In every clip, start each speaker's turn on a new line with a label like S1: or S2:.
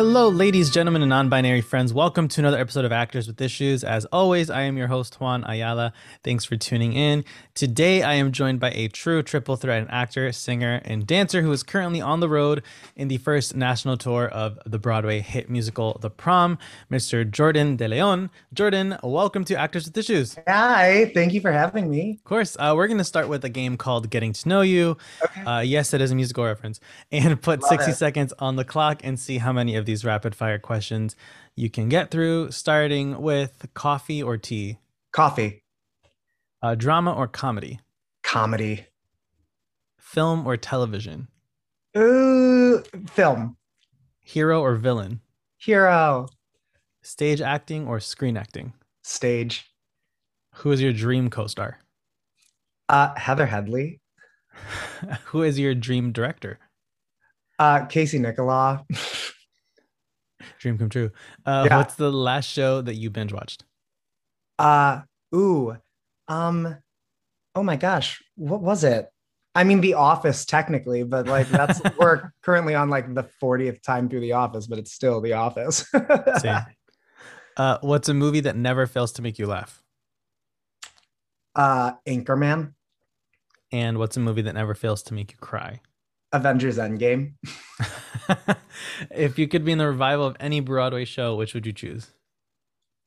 S1: Hello, ladies, gentlemen, and non binary friends. Welcome to another episode of Actors with Issues. As always, I am your host, Juan Ayala. Thanks for tuning in. Today, I am joined by a true triple threat an actor, singer, and dancer who is currently on the road in the first national tour of the Broadway hit musical The Prom, Mr. Jordan De Leon. Jordan, welcome to Actors with Issues.
S2: Hi, thank you for having me.
S1: Of course, uh, we're going to start with a game called Getting to Know You. Okay. Uh, yes, it is a musical reference. And put Love 60 it. seconds on the clock and see how many of these rapid fire questions you can get through, starting with coffee or tea?
S2: Coffee.
S1: Uh, drama or comedy?
S2: Comedy.
S1: Film or television?
S2: Ooh, film.
S1: Hero or villain?
S2: Hero.
S1: Stage acting or screen acting?
S2: Stage.
S1: Who is your dream co-star?
S2: Uh, Heather Headley.
S1: Who is your dream director?
S2: Uh, Casey Nicholaw.
S1: Dream come true. Uh, yeah. What's the last show that you binge watched?
S2: Uh, ooh, um, oh my gosh, what was it? I mean, The Office technically, but like that's we're currently on like the 40th time through The Office, but it's still The Office.
S1: Uh, what's a movie that never fails to make you laugh?
S2: Uh, Anchorman.
S1: And what's a movie that never fails to make you cry?
S2: Avengers Endgame.
S1: if you could be in the revival of any Broadway show, which would you choose?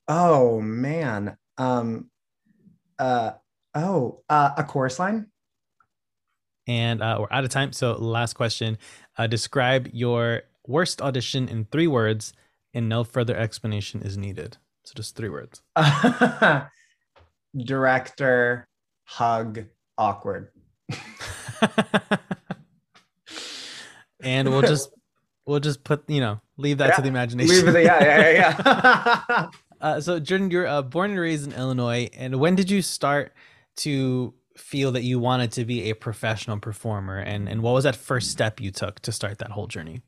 S2: Oh man. Um uh oh, uh a chorus line.
S1: And uh, we're out of time. So last question. Uh, describe your worst audition in three words and no further explanation is needed. So just three words.
S2: Director, hug, awkward.
S1: and we'll just we'll just put you know leave that yeah. to the imagination.
S2: It, yeah, yeah, yeah.
S1: yeah. uh, so Jordan, you're uh, born and raised in Illinois, and when did you start to feel that you wanted to be a professional performer, and and what was that first step you took to start that whole journey?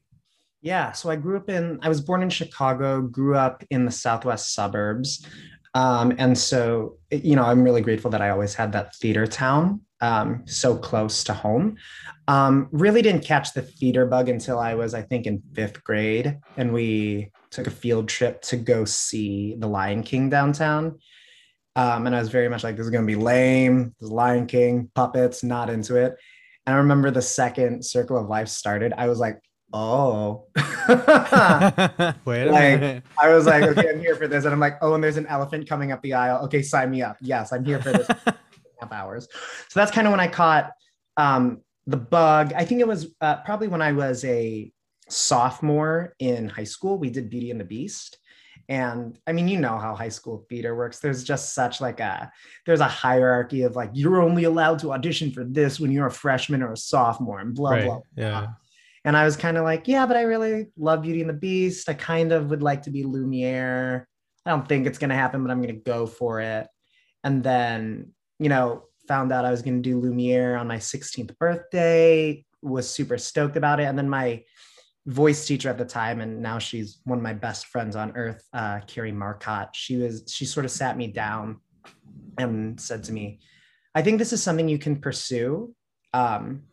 S2: Yeah, so I grew up in I was born in Chicago, grew up in the southwest suburbs. Um, and so, you know, I'm really grateful that I always had that theater town um, so close to home. Um, really didn't catch the theater bug until I was, I think, in fifth grade, and we took a field trip to go see The Lion King downtown. Um, and I was very much like, this is going to be lame. The Lion King puppets, not into it. And I remember the second Circle of Life started, I was like, oh.
S1: Wait a
S2: like,
S1: minute.
S2: I was like, okay, I'm here for this. And I'm like, oh, and there's an elephant coming up the aisle. Okay, sign me up. Yes, I'm here for this. half hours. So that's kind of when I caught um, the bug. I think it was uh, probably when I was a sophomore in high school. We did Beauty and the Beast. And I mean, you know how high school theater works. There's just such like a there's a hierarchy of like you're only allowed to audition for this when you're a freshman or a sophomore and blah right. blah.
S1: Yeah.
S2: And I was kind of like, yeah, but I really love Beauty and the Beast. I kind of would like to be Lumiere. I don't think it's gonna happen, but I'm gonna go for it. And then you know, found out I was going to do Lumiere on my 16th birthday, was super stoked about it. And then my voice teacher at the time, and now she's one of my best friends on earth, uh, Carrie Marcotte, she was, she sort of sat me down and said to me, I think this is something you can pursue. Um,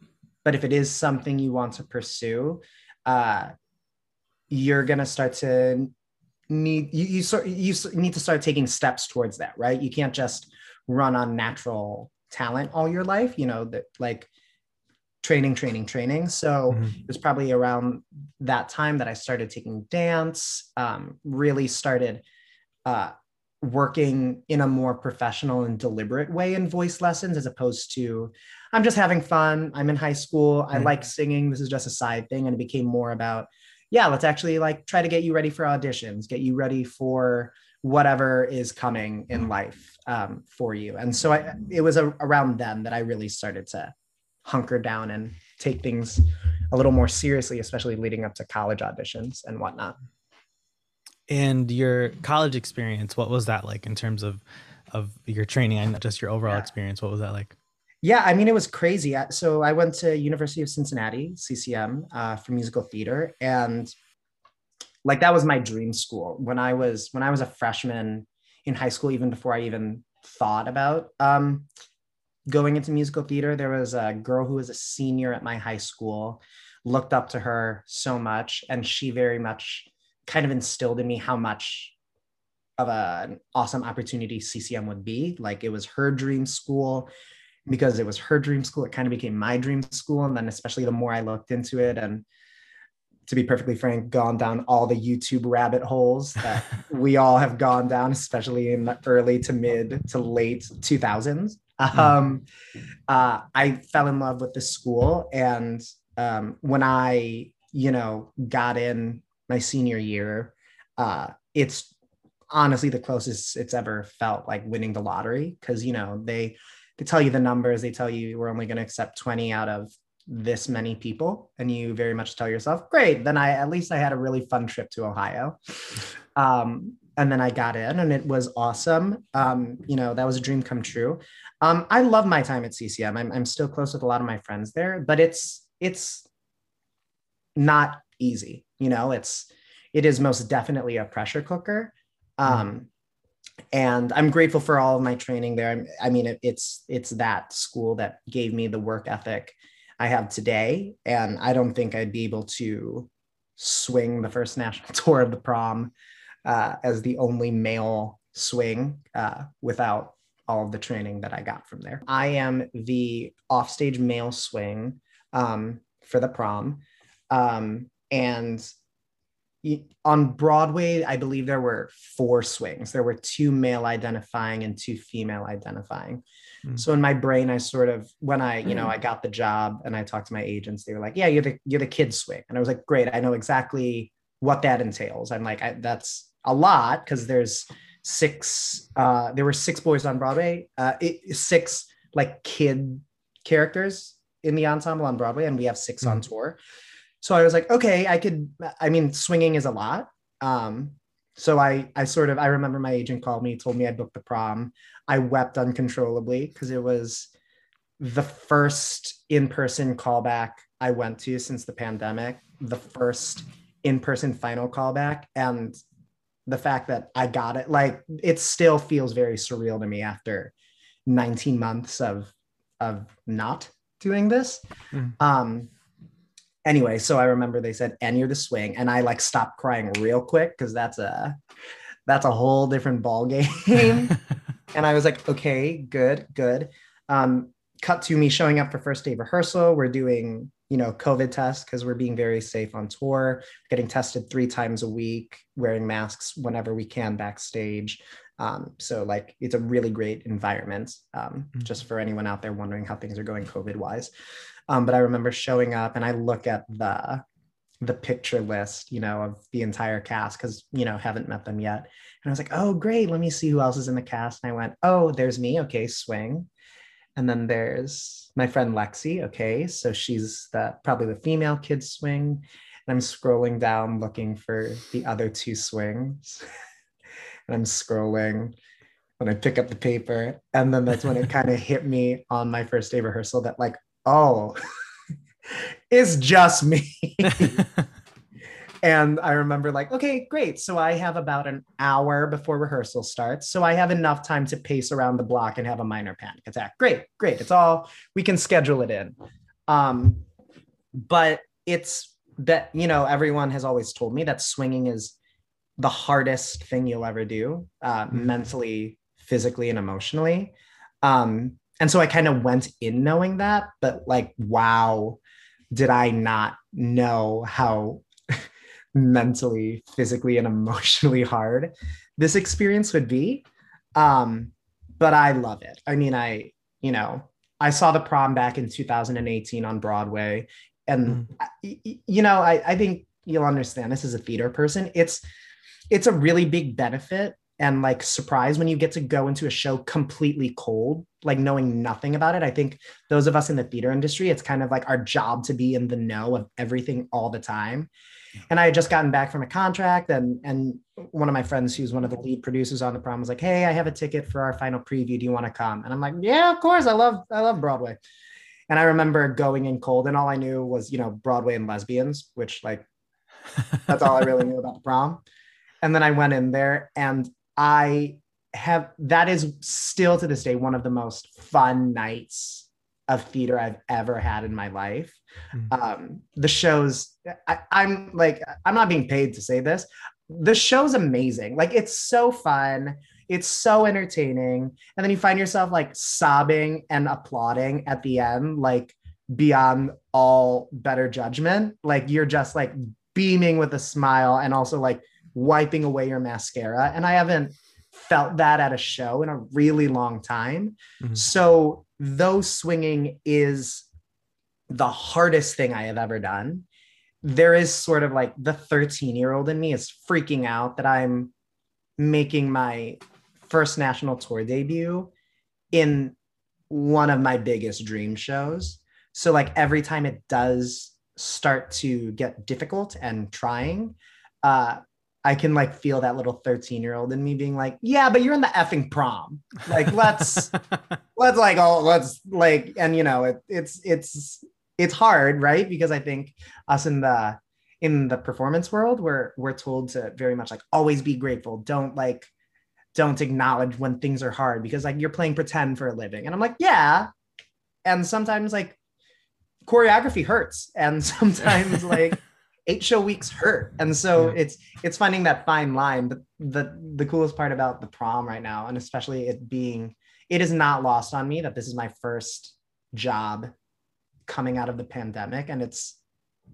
S2: but if it is something you want to pursue, uh, you're going to start to need you you, sort, you need to start taking steps towards that right you can't just run on natural talent all your life you know that like training training training so mm-hmm. it was probably around that time that i started taking dance um, really started uh, working in a more professional and deliberate way in voice lessons as opposed to i'm just having fun i'm in high school i mm-hmm. like singing this is just a side thing and it became more about yeah let's actually like try to get you ready for auditions get you ready for whatever is coming in life um, for you. And so I, it was a, around then that I really started to hunker down and take things a little more seriously, especially leading up to college auditions and whatnot.
S1: And your college experience, what was that like in terms of of your training and just your overall yeah. experience? What was that like?
S2: Yeah, I mean, it was crazy. So I went to University of Cincinnati, CCM, uh, for musical theater, and like that was my dream school when I was when I was a freshman in high school, even before I even thought about um, going into musical theater. There was a girl who was a senior at my high school, looked up to her so much, and she very much kind of instilled in me how much of a, an awesome opportunity CCM would be. Like it was her dream school because it was her dream school. It kind of became my dream school. And then, especially the more I looked into it, and to be perfectly frank, gone down all the YouTube rabbit holes that we all have gone down, especially in the early to mid to late 2000s. Hmm. Um, uh, I fell in love with the school. And um, when I, you know, got in my senior year, uh, it's honestly the closest it's ever felt like winning the lottery because you know they they tell you the numbers they tell you we're only going to accept 20 out of this many people and you very much tell yourself great then i at least i had a really fun trip to ohio. Um, and then i got in and it was awesome. Um, you know that was a dream come true. Um, i love my time at ccm I'm, I'm still close with a lot of my friends there but it's it's not easy you know? It's it is most definitely a pressure cooker. Mm-hmm. um, and I'm grateful for all of my training there. I mean, it, it's it's that school that gave me the work ethic I have today, and I don't think I'd be able to swing the first national tour of the prom uh, as the only male swing uh, without all of the training that I got from there. I am the offstage male swing um, for the prom, um, and on Broadway, I believe there were four swings. There were two male identifying and two female identifying. Mm. So in my brain, I sort of when I, you know, I got the job and I talked to my agents, they were like, "Yeah, you're the you're the kid swing," and I was like, "Great, I know exactly what that entails." I'm like, I, "That's a lot because there's six. Uh, there were six boys on Broadway, uh, it, six like kid characters in the ensemble on Broadway, and we have 6 mm. on tour." so I was like, okay, I could. I mean, swinging is a lot. Um, so I, I sort of, I remember my agent called me, told me I booked the prom. I wept uncontrollably because it was the first in-person callback I went to since the pandemic. The first in-person final callback, and the fact that I got it, like, it still feels very surreal to me after 19 months of of not doing this. Mm. Um, anyway, so I remember they said, and you're the swing. And I like stopped crying real quick because that's a that's a whole different ball game. and I was like, okay, good, good. Um, cut to me showing up for first day rehearsal. We're doing, you know, COVID tests because we're being very safe on tour, getting tested three times a week, wearing masks whenever we can backstage. Um, so like it's a really great environment um, mm-hmm. just for anyone out there wondering how things are going COVID wise. Um, but I remember showing up and I look at the the picture list, you know, of the entire cast because you know haven't met them yet. And I was like, oh great, let me see who else is in the cast. And I went, oh, there's me. Okay, swing. And then there's my friend Lexi. Okay, so she's the probably the female kid swing. And I'm scrolling down looking for the other two swings. and I'm scrolling when I pick up the paper. And then that's when it kind of hit me on my first day rehearsal that like, oh, it's just me. and I remember, like, okay, great. So I have about an hour before rehearsal starts. So I have enough time to pace around the block and have a minor panic attack. Great, great. It's all, we can schedule it in. Um, but it's that, you know, everyone has always told me that swinging is the hardest thing you'll ever do uh, mm-hmm. mentally, physically, and emotionally. Um, and so I kind of went in knowing that, but like, wow, did I not know how mentally, physically, and emotionally hard this experience would be? Um, but I love it. I mean, I, you know, I saw the prom back in 2018 on Broadway. And, mm. you know, I, I think you'll understand this as a theater person. It's, it's a really big benefit and like surprise when you get to go into a show completely cold, like knowing nothing about it. I think those of us in the theater industry, it's kind of like our job to be in the know of everything all the time. And I had just gotten back from a contract, and and one of my friends, who's one of the lead producers on the prom, was like, "Hey, I have a ticket for our final preview. Do you want to come?" And I'm like, "Yeah, of course. I love I love Broadway." And I remember going in cold, and all I knew was you know Broadway and lesbians, which like that's all I really knew about the prom. And then I went in there, and I have that is still to this day one of the most fun nights of theater I've ever had in my life. Mm. Um, the shows, I, I'm like, I'm not being paid to say this. the show's amazing. Like it's so fun. It's so entertaining. And then you find yourself like sobbing and applauding at the end, like beyond all better judgment. Like you're just like beaming with a smile and also like wiping away your mascara. And I haven't felt that at a show in a really long time. Mm-hmm. So, though swinging is the hardest thing I have ever done, there is sort of like the 13 year old in me is freaking out that I'm making my first national tour debut in one of my biggest dream shows. So, like every time it does start to get difficult and trying, uh, I can like feel that little 13 year old in me being like, yeah, but you're in the effing prom. Like, let's, let's like, oh, let's like, and you know, it, it's, it's, it's hard, right? Because I think us in the, in the performance world, we're, we're told to very much like always be grateful. Don't like, don't acknowledge when things are hard because like you're playing pretend for a living. And I'm like, yeah. And sometimes like choreography hurts. And sometimes like, eight show weeks hurt. And so yeah. it's it's finding that fine line but the the coolest part about the prom right now and especially it being it is not lost on me that this is my first job coming out of the pandemic and it's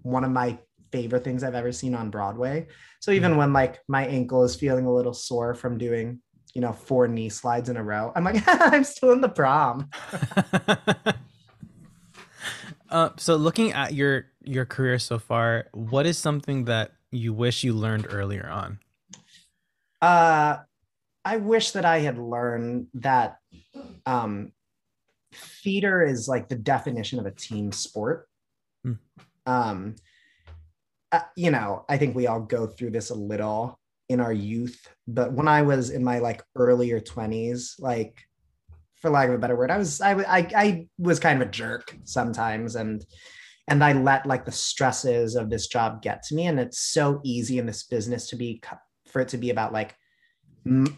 S2: one of my favorite things i've ever seen on broadway. So even when like my ankle is feeling a little sore from doing you know four knee slides in a row i'm like i'm still in the prom
S1: uh, so looking at your your career so far, what is something that you wish you learned earlier on?
S2: Uh, I wish that I had learned that um, theater is like the definition of a team sport. Mm. Um, uh, you know, I think we all go through this a little in our youth, but when I was in my like earlier 20s, like for lack of a better word, I was I, I I was kind of a jerk sometimes, and and I let like the stresses of this job get to me, and it's so easy in this business to be for it to be about like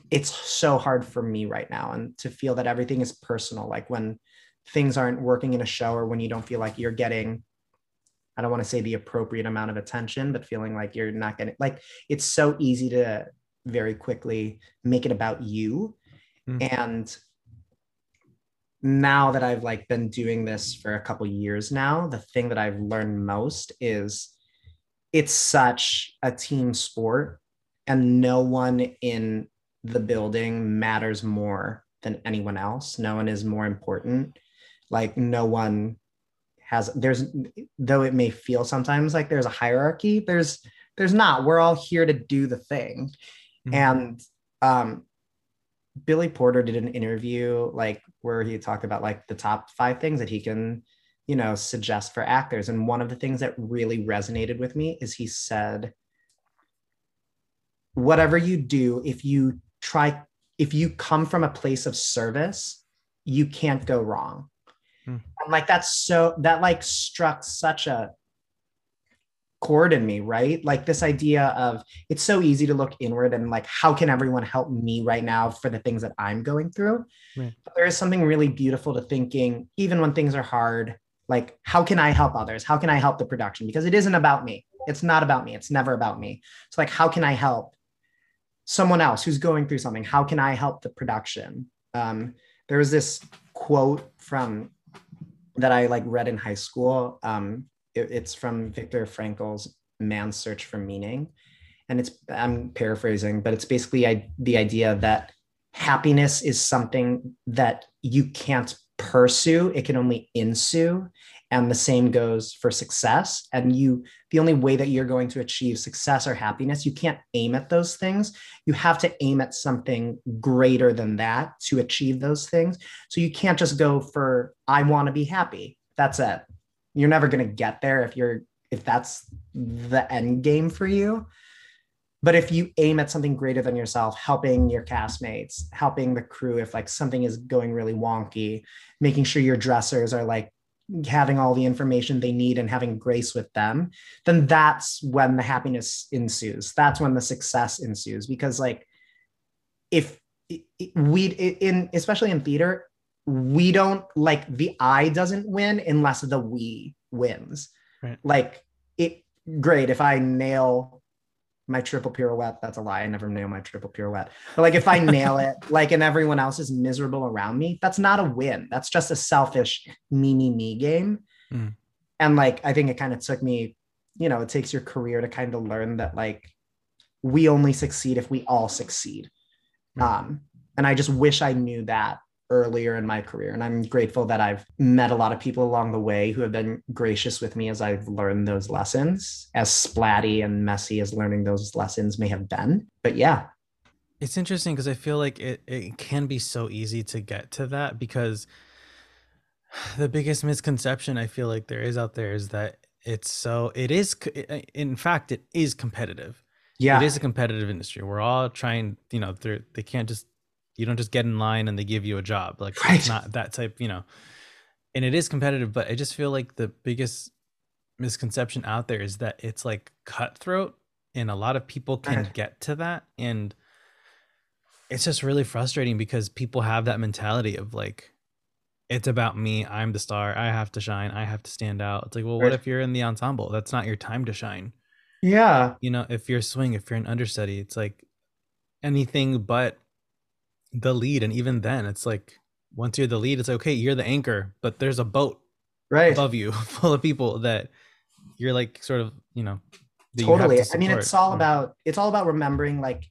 S2: it's so hard for me right now, and to feel that everything is personal, like when things aren't working in a show or when you don't feel like you're getting I don't want to say the appropriate amount of attention, but feeling like you're not getting like it's so easy to very quickly make it about you. Mm. And now that I've like been doing this for a couple years now, the thing that I've learned most is it's such a team sport and no one in the building matters more than anyone else. No one is more important. Like no one has there's though it may feel sometimes like there's a hierarchy, there's there's not. We're all here to do the thing. Mm-hmm. And um Billy Porter did an interview like where he talked about like the top five things that he can, you know, suggest for actors. And one of the things that really resonated with me is he said, whatever you do, if you try, if you come from a place of service, you can't go wrong. Hmm. And like that's so that like struck such a chord in me, right? Like this idea of it's so easy to look inward and like, how can everyone help me right now for the things that I'm going through? Right. But there is something really beautiful to thinking, even when things are hard, like, how can I help others? How can I help the production? Because it isn't about me. It's not about me. It's never about me. It's like, how can I help someone else who's going through something? How can I help the production? Um, there was this quote from that I like read in high school. Um, it, it's from Viktor Frankl's Man's Search for Meaning. And it's, I'm paraphrasing, but it's basically I, the idea that happiness is something that you can't pursue, it can only ensue. And the same goes for success. And you, the only way that you're going to achieve success or happiness, you can't aim at those things. You have to aim at something greater than that to achieve those things. So you can't just go for, I want to be happy. That's it you're never going to get there if you're if that's the end game for you. But if you aim at something greater than yourself helping your castmates helping the crew if like something is going really wonky making sure your dressers are like having all the information they need and having grace with them then that's when the happiness ensues. That's when the success ensues because like if we in especially in theater we don't like the I doesn't win unless the we wins. Right. Like it great if I nail my triple pirouette, that's a lie. I never nail my triple pirouette. But like if I nail it, like and everyone else is miserable around me, that's not a win. That's just a selfish me, me, me game. Mm. And like I think it kind of took me, you know, it takes your career to kind of learn that like we only succeed if we all succeed. Mm. Um, and I just wish I knew that earlier in my career. And I'm grateful that I've met a lot of people along the way who have been gracious with me as I've learned those lessons, as splatty and messy as learning those lessons may have been. But yeah.
S1: It's interesting because I feel like it, it can be so easy to get to that because the biggest misconception I feel like there is out there is that it's so, it is, uh, in fact, it is competitive. Yeah. It is a competitive industry. We're all trying, you know, they they can't just you don't just get in line and they give you a job. Like right. it's not that type, you know. And it is competitive, but I just feel like the biggest misconception out there is that it's like cutthroat and a lot of people can right. get to that and it's just really frustrating because people have that mentality of like it's about me i'm the star i have to shine i have to stand out it's like well right. what if you're in the ensemble that's not your time to shine
S2: yeah
S1: you know if you're a swing if you're an understudy it's like anything but the lead and even then it's like once you're the lead it's okay you're the anchor but there's a boat
S2: right.
S1: above you full of people that you're like sort of you know
S2: totally. to i mean it's all about it's all about remembering like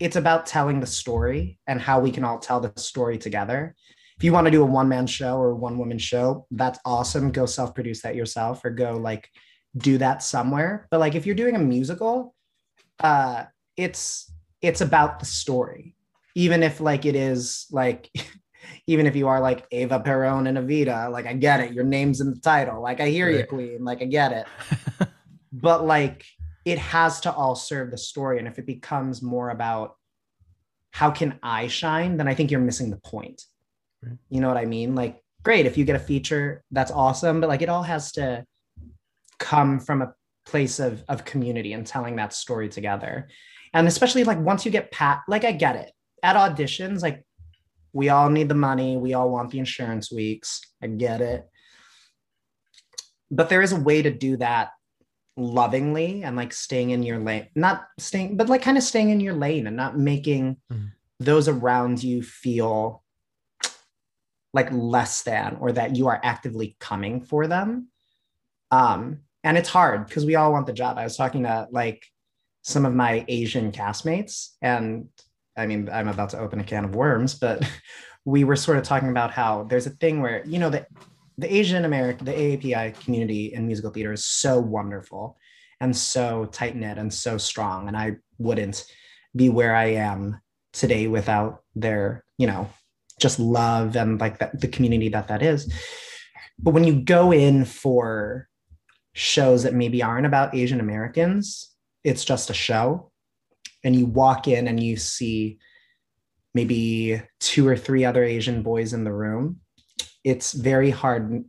S2: it's about telling the story and how we can all tell the story together. If you want to do a one man show or one woman show that's awesome. Go self produce that yourself or go like do that somewhere. But like if you're doing a musical uh it's it's about the story even if like it is like even if you are like Eva Peron and Evita, like I get it, your name's in the title. Like I hear right. you, Queen. Like I get it. but like it has to all serve the story. And if it becomes more about how can I shine, then I think you're missing the point. Right. You know what I mean? Like, great, if you get a feature, that's awesome. But like it all has to come from a place of of community and telling that story together. And especially like once you get pat, like I get it at auditions, like we all need the money, we all want the insurance weeks. I get it. But there is a way to do that lovingly and like staying in your lane, not staying, but like kind of staying in your lane and not making mm-hmm. those around you feel like less than or that you are actively coming for them. Um, and it's hard because we all want the job. I was talking to like some of my Asian castmates, and I mean, I'm about to open a can of worms, but we were sort of talking about how there's a thing where, you know, the, the Asian American, the AAPI community in musical theater is so wonderful and so tight knit and so strong. And I wouldn't be where I am today without their, you know, just love and like the community that that is. But when you go in for shows that maybe aren't about Asian Americans, it's just a show and you walk in and you see maybe two or three other Asian boys in the room, it's very hard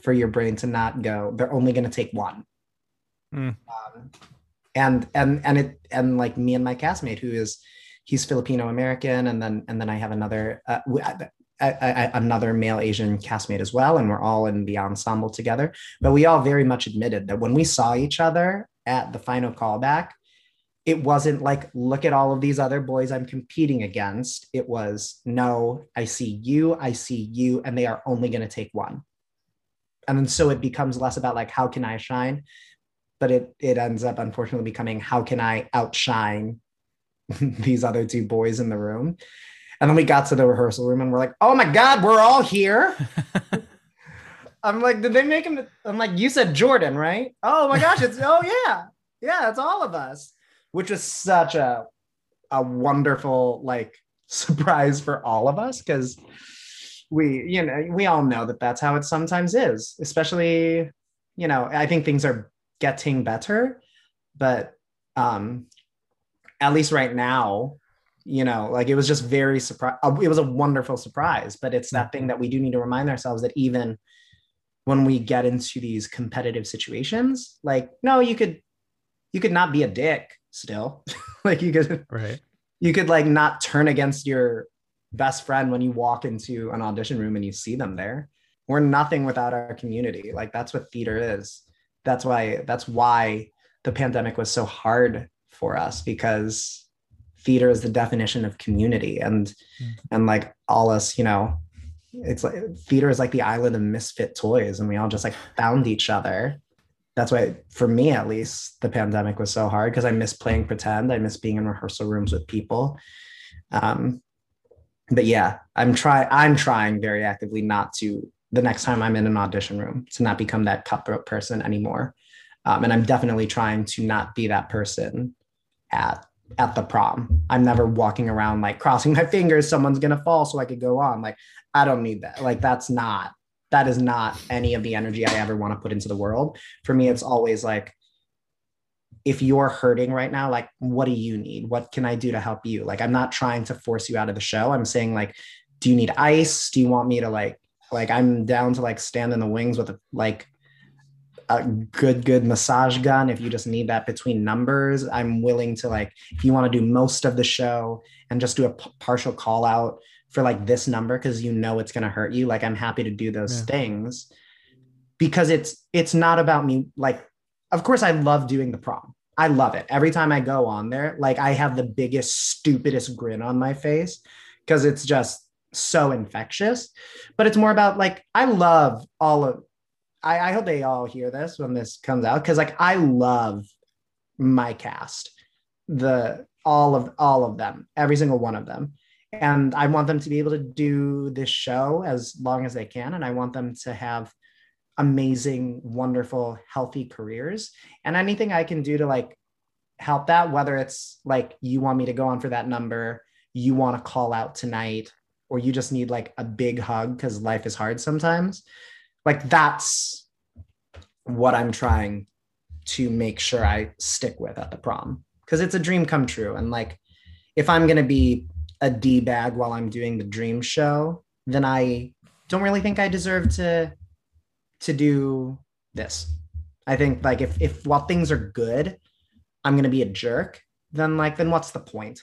S2: for your brain to not go, they're only going to take one. Mm. Um, and, and, and it, and like me and my castmate who is, he's Filipino American. And then, and then I have another, uh, another male Asian castmate as well. And we're all in the ensemble together. But we all very much admitted that when we saw each other at the final callback, it wasn't like look at all of these other boys i'm competing against. It was no i see you i see you and they are only going to take one. And then so it becomes less about like how can i shine but it it ends up unfortunately becoming how can i outshine these other two boys in the room? And then we got to the rehearsal room and we're like oh my god we're all here. I'm like did they make him i'm like you said jordan right? Oh my gosh it's oh yeah yeah it's all of us which was such a a wonderful like surprise for all of us because we you know we all know that that's how it sometimes is especially you know i think things are getting better but um at least right now you know like it was just very surprise uh, it was a wonderful surprise but it's that thing that we do need to remind ourselves that even when we get into these competitive situations like no you could you could not be a dick still. like you could
S1: right.
S2: You could like not turn against your best friend when you walk into an audition room and you see them there. We're nothing without our community. Like that's what theater is. That's why that's why the pandemic was so hard for us because theater is the definition of community and mm. and like all us you know it's like theater is like the island of misfit toys and we all just like found each other that's why for me at least the pandemic was so hard because i miss playing pretend. I miss being in rehearsal rooms with people. Um but yeah i'm trying i'm trying very actively not to the next time i'm in an audition room to not become that cutthroat person anymore. Um, and i'm definitely trying to not be that person at at the prom. I'm never walking around like crossing my fingers someone's gonna fall so i could go on. Like i don't need that. Like that's not that is not any of the energy i ever want to put into the world. For me it's always like if you're hurting right now like what do you need? What can i do to help you? Like i'm not trying to force you out of the show. I'm saying like do you need ice? Do you want me to like like i'm down to like stand in the wings with a, like a good good massage gun if you just need that between numbers. I'm willing to like if you want to do most of the show and just do a p- partial call out for like this number because you know it's going to hurt you like i'm happy to do those yeah. things. Because it's it's not about me like of course i love doing the prom. I love it. Every time i go on there like i have the biggest stupidest grin on my face because it's just so infectious. But it's more about like i love all of I, I hope they all hear this when this comes out because like I love my cast, the all of all of them, every single one of them. And I want them to be able to do this show as long as they can. And I want them to have amazing, wonderful, healthy careers. And anything I can do to like help that, whether it's like you want me to go on for that number, you want to call out tonight, or you just need like a big hug because life is hard sometimes like that's what i'm trying to make sure i stick with at the prom because it's a dream come true and like if i'm going to be a d bag while i'm doing the dream show then i don't really think i deserve to to do this. I think like if if while things are good i'm to be a jerk then like then what's the point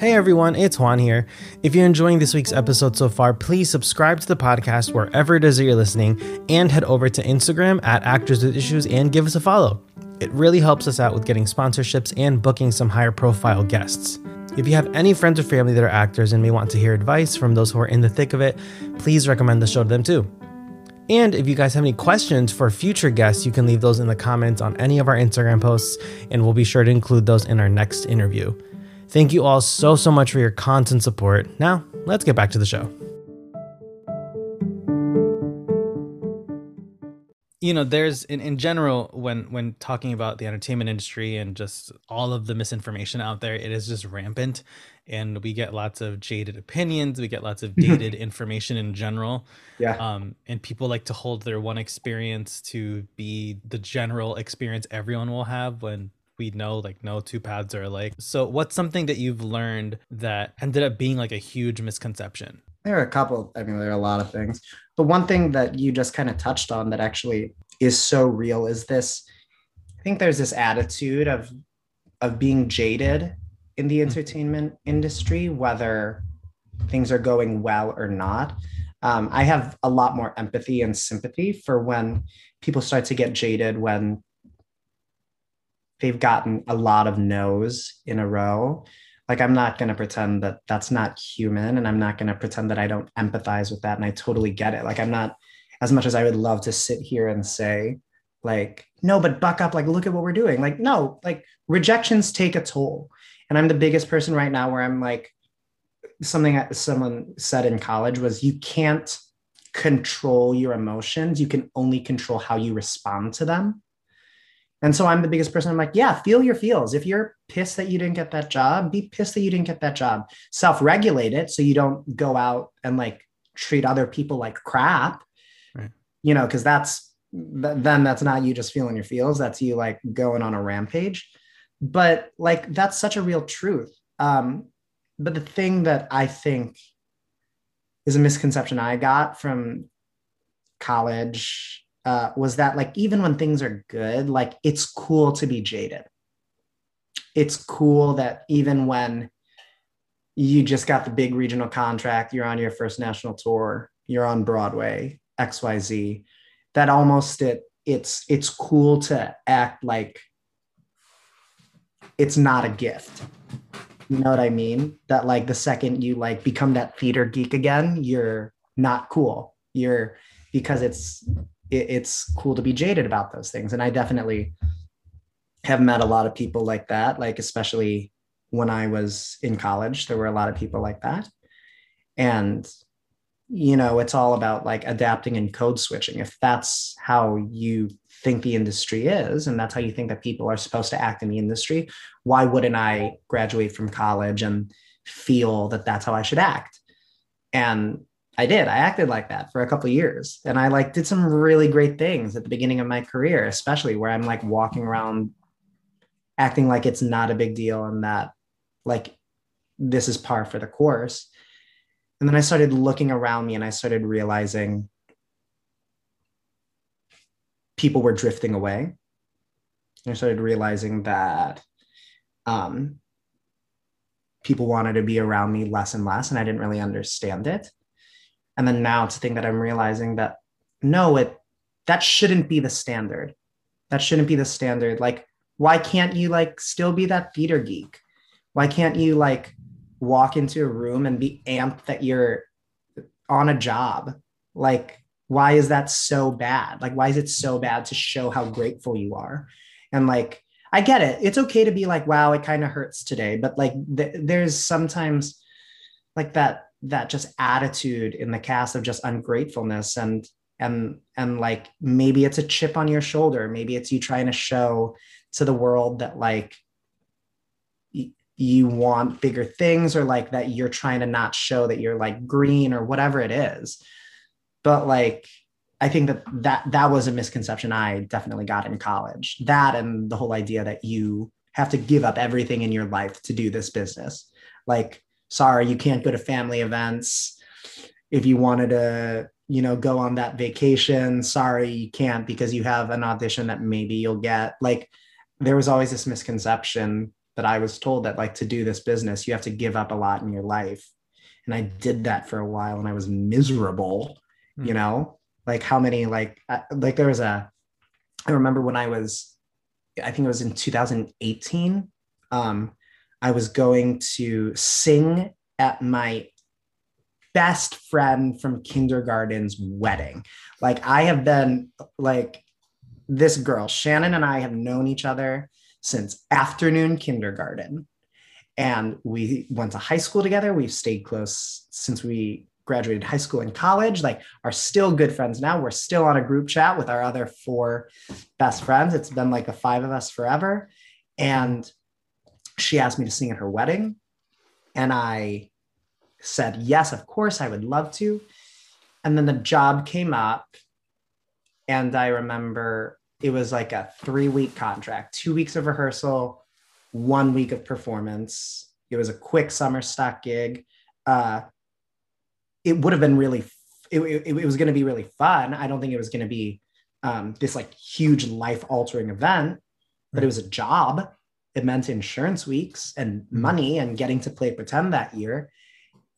S1: Hey everyone, it's Juan here. If you're enjoying this week's episode so far, please subscribe to the podcast wherever it is that you're listening and head over to Instagram at Actors with Issues and give us a follow. It really helps us out with getting sponsorships and booking some higher profile guests. If you have any friends or family that are actors and may want to hear advice from those who are in the thick of it, please recommend the show to them too. And if you guys have any questions for future guests, you can leave those in the comments on any of our Instagram posts, and we'll be sure to include those in our next interview. Thank you all so, so much for your constant support. Now, let's get back to the show. you know there's in, in general when when talking about the entertainment industry and just all of the misinformation out there it is just rampant and we get lots of jaded opinions we get lots of dated information in general.
S2: Yeah.
S1: Um and people like to hold their one experience to be the general experience everyone will have when we know like no two paths are alike. So what's something that you've learned that ended up being like a huge misconception?
S2: There are a couple i mean there are a lot of things. But one thing that you just kind of touched on that actually is so real is this i think there's this attitude of of being jaded in the hmm. entertainment industry whether things are going well or not. Um, i have a lot more empathy and sympathy for when people start to get jaded when they've gotten a lot of no's in a row. Like i'm not going to pretend that that's not human and i'm not going to pretend that i don't empathize with that and i totally get it. Like i'm not as much as i would love to sit here and say like no but buck up like look at what we're doing. Like no like rejections take a toll and i'm the biggest person right now where i'm like something that someone said in college was you can't control your emotions you can only control how you respond to them and so I'm the biggest person. I'm like, yeah, feel your feels. If you're pissed that you didn't get that job, be pissed that you didn't get that job. Self regulate it so you don't go out and like treat other people like crap, right. you know, because that's th- then that's not you just feeling your feels. That's you like going on a rampage. But like that's such a real truth. Um, but the thing that I think is a misconception I got from college uh, was that like even when things are good, like it's cool to be jaded. It's cool that even when you just got the big regional contract, you're on your first national tour, you're on Broadway, XYZ, that almost it it's it's cool to act like it's not a gift. You know what I mean? That like the second you like become that theater geek again, you're not cool. You're because it's it, it's cool to be jaded about those things. And I definitely have met a lot of people like that, like especially when I was in college, there were a lot of people like that. And you know, it's all about like adapting and code switching. If that's how you think the industry is and that's how you think that people are supposed to act in the industry, why wouldn't I graduate from college and feel that that's how I should act? And I did. I acted like that for a couple years and I like did some really great things at the beginning of my career, especially where I'm like walking around acting like it's not a big deal and that like this is par for the course and then I started looking around me and I started realizing people were drifting away. I started realizing that um, people wanted to be around me less and less, and I didn't really understand it. And then now it's the thing that I'm realizing that no, it that shouldn't be the standard. That shouldn't be the standard. Like, why can't you like still be that theater geek? Why can't you like walk into a room and be amped that you're on a job like why is that so bad? Like why is it so bad to show how grateful you are? And like i get it. It's okay to be like wow it kind of hurts today. But like th- there's sometimes like that that just attitude in the cast of just ungratefulness and and and like maybe it's a chip on your shoulder. Maybe it's you trying to show to the world that like you want bigger things or like that you're trying to not show that you're like green or whatever it is but like i think that that that was a misconception i definitely got in college. That and the whole idea that you have to give up everything in your life to do this business. Like sorry you can't go to family events. If you wanted to you know go on that vacation sorry you can't because you have an audition that maybe you'll get. Like there was always this misconception that I was told that like to do this business, you have to give up a lot in your life. And I did that for a while and I was miserable, mm. you know, like how many, like, like there was a, I remember when I was, I think it was in 2018, um, I was going to sing at my best friend from kindergarten's wedding. Like I have been like this girl, Shannon and I have known each other since afternoon kindergarten. And we went to high school together. We've stayed close since we graduated high school and college, like are still good friends now. We're still on a group chat with our other four best friends. It's been like the five of us forever. And she asked me to sing at her wedding. And I said, yes, of course, I would love to. And then the job came up. And I remember it was like a three week contract, two weeks of rehearsal, one week of performance. It was a quick summer stock gig. Uh, it would have been really, it, it, it was going to be really fun. I don't think it was going to be um, this like huge life altering event, but it was a job. It meant insurance weeks and mm-hmm. money and getting to play pretend that year.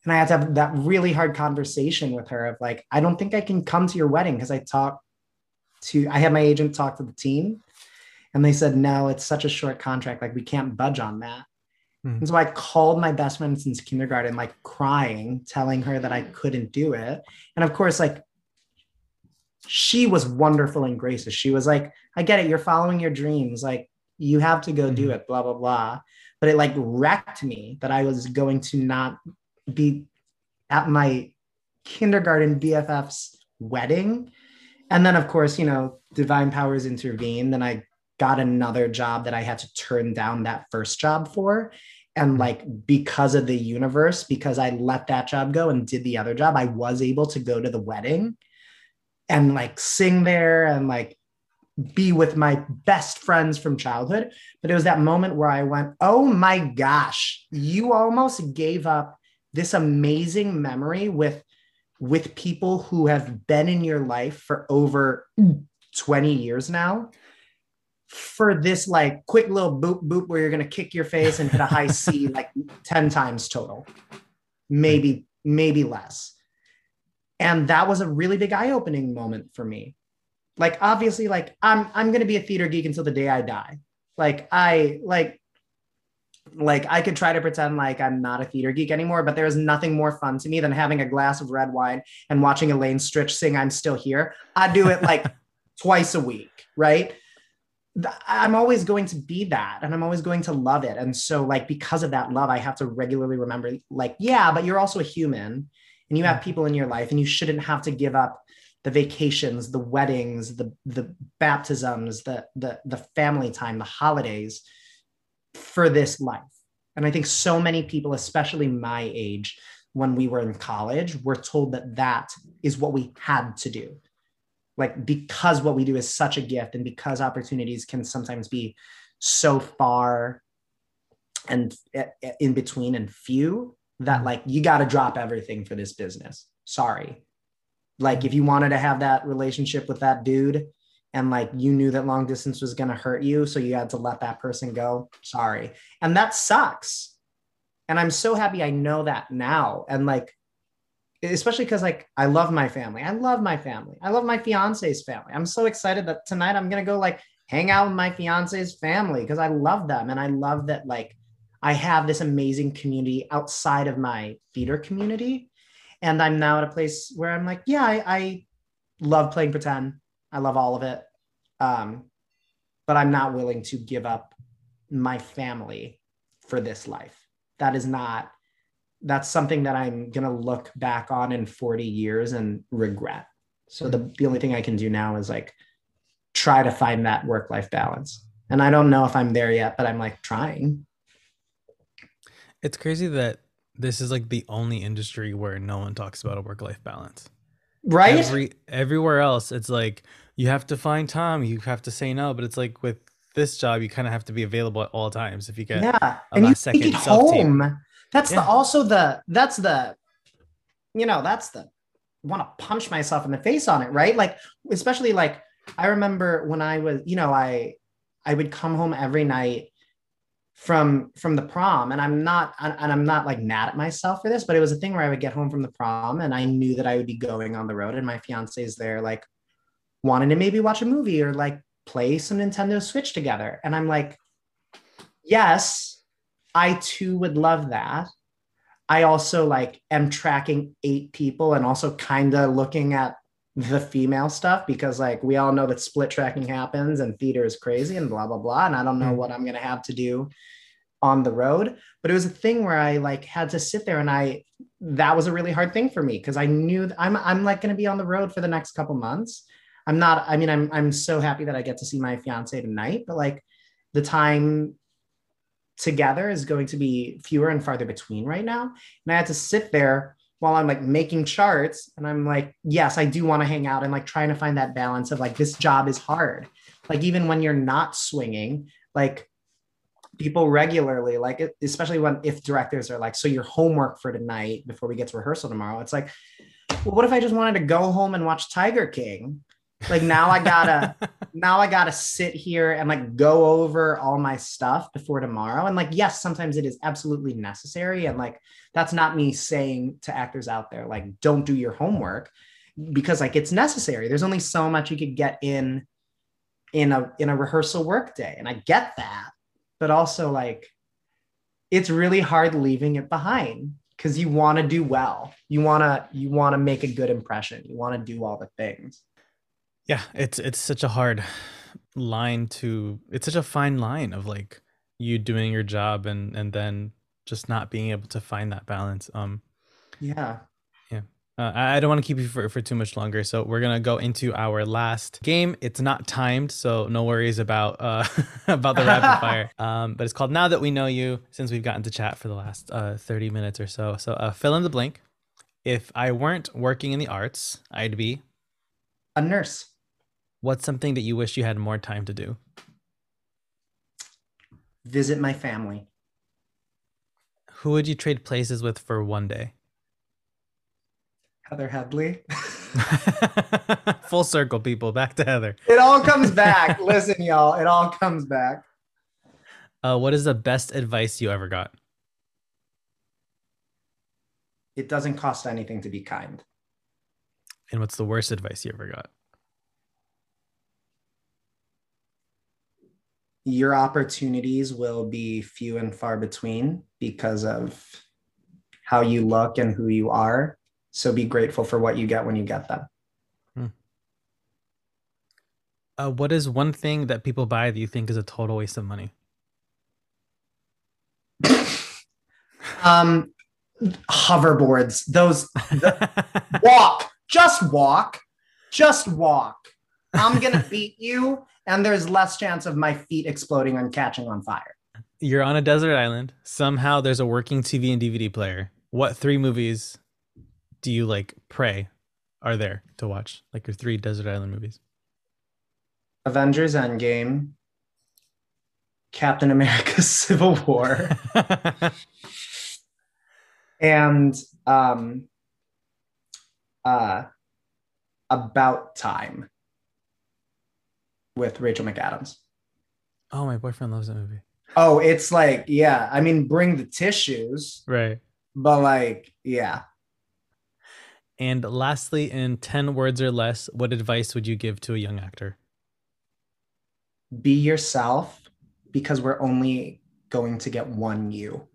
S2: And I had to have that really hard conversation with her of like, I don't think I can come to your wedding because I talked to I had my agent talk to the team and they said, no, it's such a short contract. Like we can't budge on that. Mm-hmm. And so I called my best friend since kindergarten, like crying, telling her that I couldn't do it. And of course, like she was wonderful and gracious. She was like, I get it. You're following your dreams. Like you have to go mm-hmm. do it, blah, blah, blah. But it like wrecked me that I was going to not be at my kindergarten BFF's wedding and then, of course, you know, divine powers intervened. and I got another job that I had to turn down that first job for. And mm-hmm. like, because of the universe, because I let that job go and did the other job, I was able to go to the wedding. and like sing there and like be with my best friends from childhood. But it was that moment where I went, oh my gosh, you almost gave up this amazing memory with with people who have been in your life for over 20 years now for this like quick little boop boop where you're going to kick your face and hit a high C like 10 times total. Maybe maybe less. And that was a really big eye-opening moment for me. Like obviously like i'm i'm going to be a theater geek until the day i die. Like i like like I could try to pretend like I'm not a theater geek anymore, but there is nothing more fun to me than having a glass of red wine and watching Elaine Stritch sing I'm Still Here. I do it like twice a week, right? I'm always going to be that and I'm always going to love it. And so, like, because of that love, I have to regularly remember, like, yeah, but you're also a human and you have mm. people in your life and you shouldn't have to give up the vacations, the weddings, the the baptisms, the the the family time, the holidays for this life. And I think so many people, especially my age, when we were in college, were told that that is what we had to do. Like, because what we do is such a gift, and because opportunities can sometimes be so far and in between and few, that mm-hmm. like you got to drop everything for this business. Sorry. Like, if you wanted to have that relationship with that dude, and like you knew that long distance was going to hurt you so you had to let that person go sorry and that sucks and i'm so happy i know that now and like especially because like i love my family i love my family i love my fiance's family i'm so excited that tonight i'm to go like hang out with my fiance's family because i love them and i love that like i have this amazing community outside of my theater community and i'm now at a place where i'm like yeah i, I love playing pretend I love all of it. Um, but I'm not willing to give up my family for this life. That is not, that's something that I'm going to look back on in 40 years and regret. So the, the only thing I can do now is like try to find that work life balance. And I don't know if I'm there yet, but I'm like trying.
S1: It's crazy that this is like the only industry where no one talks about a work life balance.
S2: Right?
S1: Every, everywhere else, it's like, you have to find time. You have to say no. But it's like with this job, you kind of have to be available at all times if you get
S2: yeah, and you take it home. That's yeah. the also the that's the you know that's the want to punch myself in the face on it, right? Like especially like I remember when I was you know I I would come home every night from from the prom and i'm not and i'm not like mad at myself for this but it was a thing where i would get home from the prom and i knew that i would be going on the road and my fiance is there like wanting to maybe watch a movie or like play some Nintendo Switch together. And I'm like, yes, I too would love that. I also like am tracking eight people and also kind of looking at the female stuff because like we all know that split tracking happens and theater is crazy and blah blah blah and I don't know mm. what I'm going to have to do on the road but it was a thing where I like had to sit there and I that was a really hard thing for me because I knew I'm I'm like going to be on the road for the next couple months I'm not, I mean, I'm I'm so happy that I get to see my fiance tonight, but like the time together is going to be fewer and farther between right now. And I had to sit there while I'm like making charts and I'm like, yes, I do want to hang out and like trying to find that balance of like this job is hard. Like even when you're not swinging, like people regularly like especially when if directors are like so your homework for tonight before we get to rehearsal tomorrow it's like well, what if i just wanted to go home and watch tiger king like now I gotta now I gotta sit here and like go over all my stuff before tomorrow. And like, yes, sometimes it is absolutely necessary. And like that's not me saying to actors out there, like, don't do your homework because like it's necessary. There's only so much you could get in in a in a rehearsal work day. And I get that, but also like it's really hard leaving it behind because you want to do well. You want to you want to make a good impression. You want to do all the things.
S1: Yeah, it's it's such a hard line to it's such a fine line of like you doing your job and and then just not being able to find that balance. Um
S2: yeah.
S1: Yeah. Uh, I don't want to keep you for, for too much longer, so we're gonna go into our last game. It's not timed, so no worries about uh, about the rapid fire. Um, but it's called Now That We Know You. Since we've gotten to chat for the last uh, thirty minutes or so, so uh, fill in the blank. If I weren't working in the arts, I'd be
S2: A nurse.
S1: What's something that you wish you had more time to do?
S2: Visit my family.
S1: Who would you trade places with for one day?
S2: Heather Headley.
S1: Full circle, people. Back to Heather.
S2: it all comes back. Listen, y'all, it all comes back.
S1: Uh, what is the best advice you ever got?
S2: It doesn't cost anything to be kind.
S1: And what's the worst advice you ever got?
S2: Your opportunities will be few and far between because of how you look and who you are. So be grateful for what you get when you get them.
S1: Uh, what is one thing that people buy that you think is a total waste of money?
S2: um, hoverboards, those the, walk, just walk, just walk. I'm gonna beat you, and there's less chance of my feet exploding and catching on fire.
S1: You're on a desert island. Somehow there's a working TV and DVD player. What three movies do you like pray are there to watch? Like your three desert island movies?
S2: Avengers Endgame, Captain America Civil War, and um, uh, About Time with Rachel McAdams.
S1: oh, my boyfriend loves that movie.
S2: Oh, it's like, yeah, I mean, bring the tissues,
S1: Right.
S2: but like, yeah.
S1: And lastly, in 10 words or less, what advice would you give to a young actor?
S2: Be yourself because we're only going to get one you.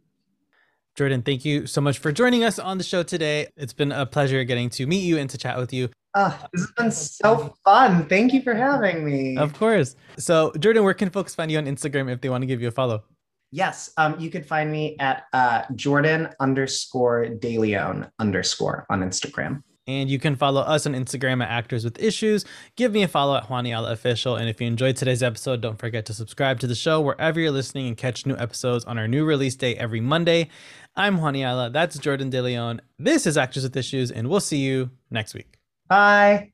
S1: Jordan, thank you so much for joining us on the show today. It's been a pleasure getting to meet you and to chat with you.
S2: Ah, this has been so fun. Thank you for having me.
S1: Of course. So, Jordan, where can folks find you on Instagram if they want to give you a follow?
S2: Yes, um, you could find me at uh, Jordan underscore DeLeon underscore on Instagram.
S1: And you can follow us on Instagram at Actors with Issues. Give me a follow at Juaniala Official. And if you enjoyed today's episode, don't forget to subscribe to the show wherever you're listening and catch new episodes on our new release day every Monday. I'm Juaniala. That's Jordan De Leon. This is Actors with Issues, and we'll see you next week.
S2: Bye.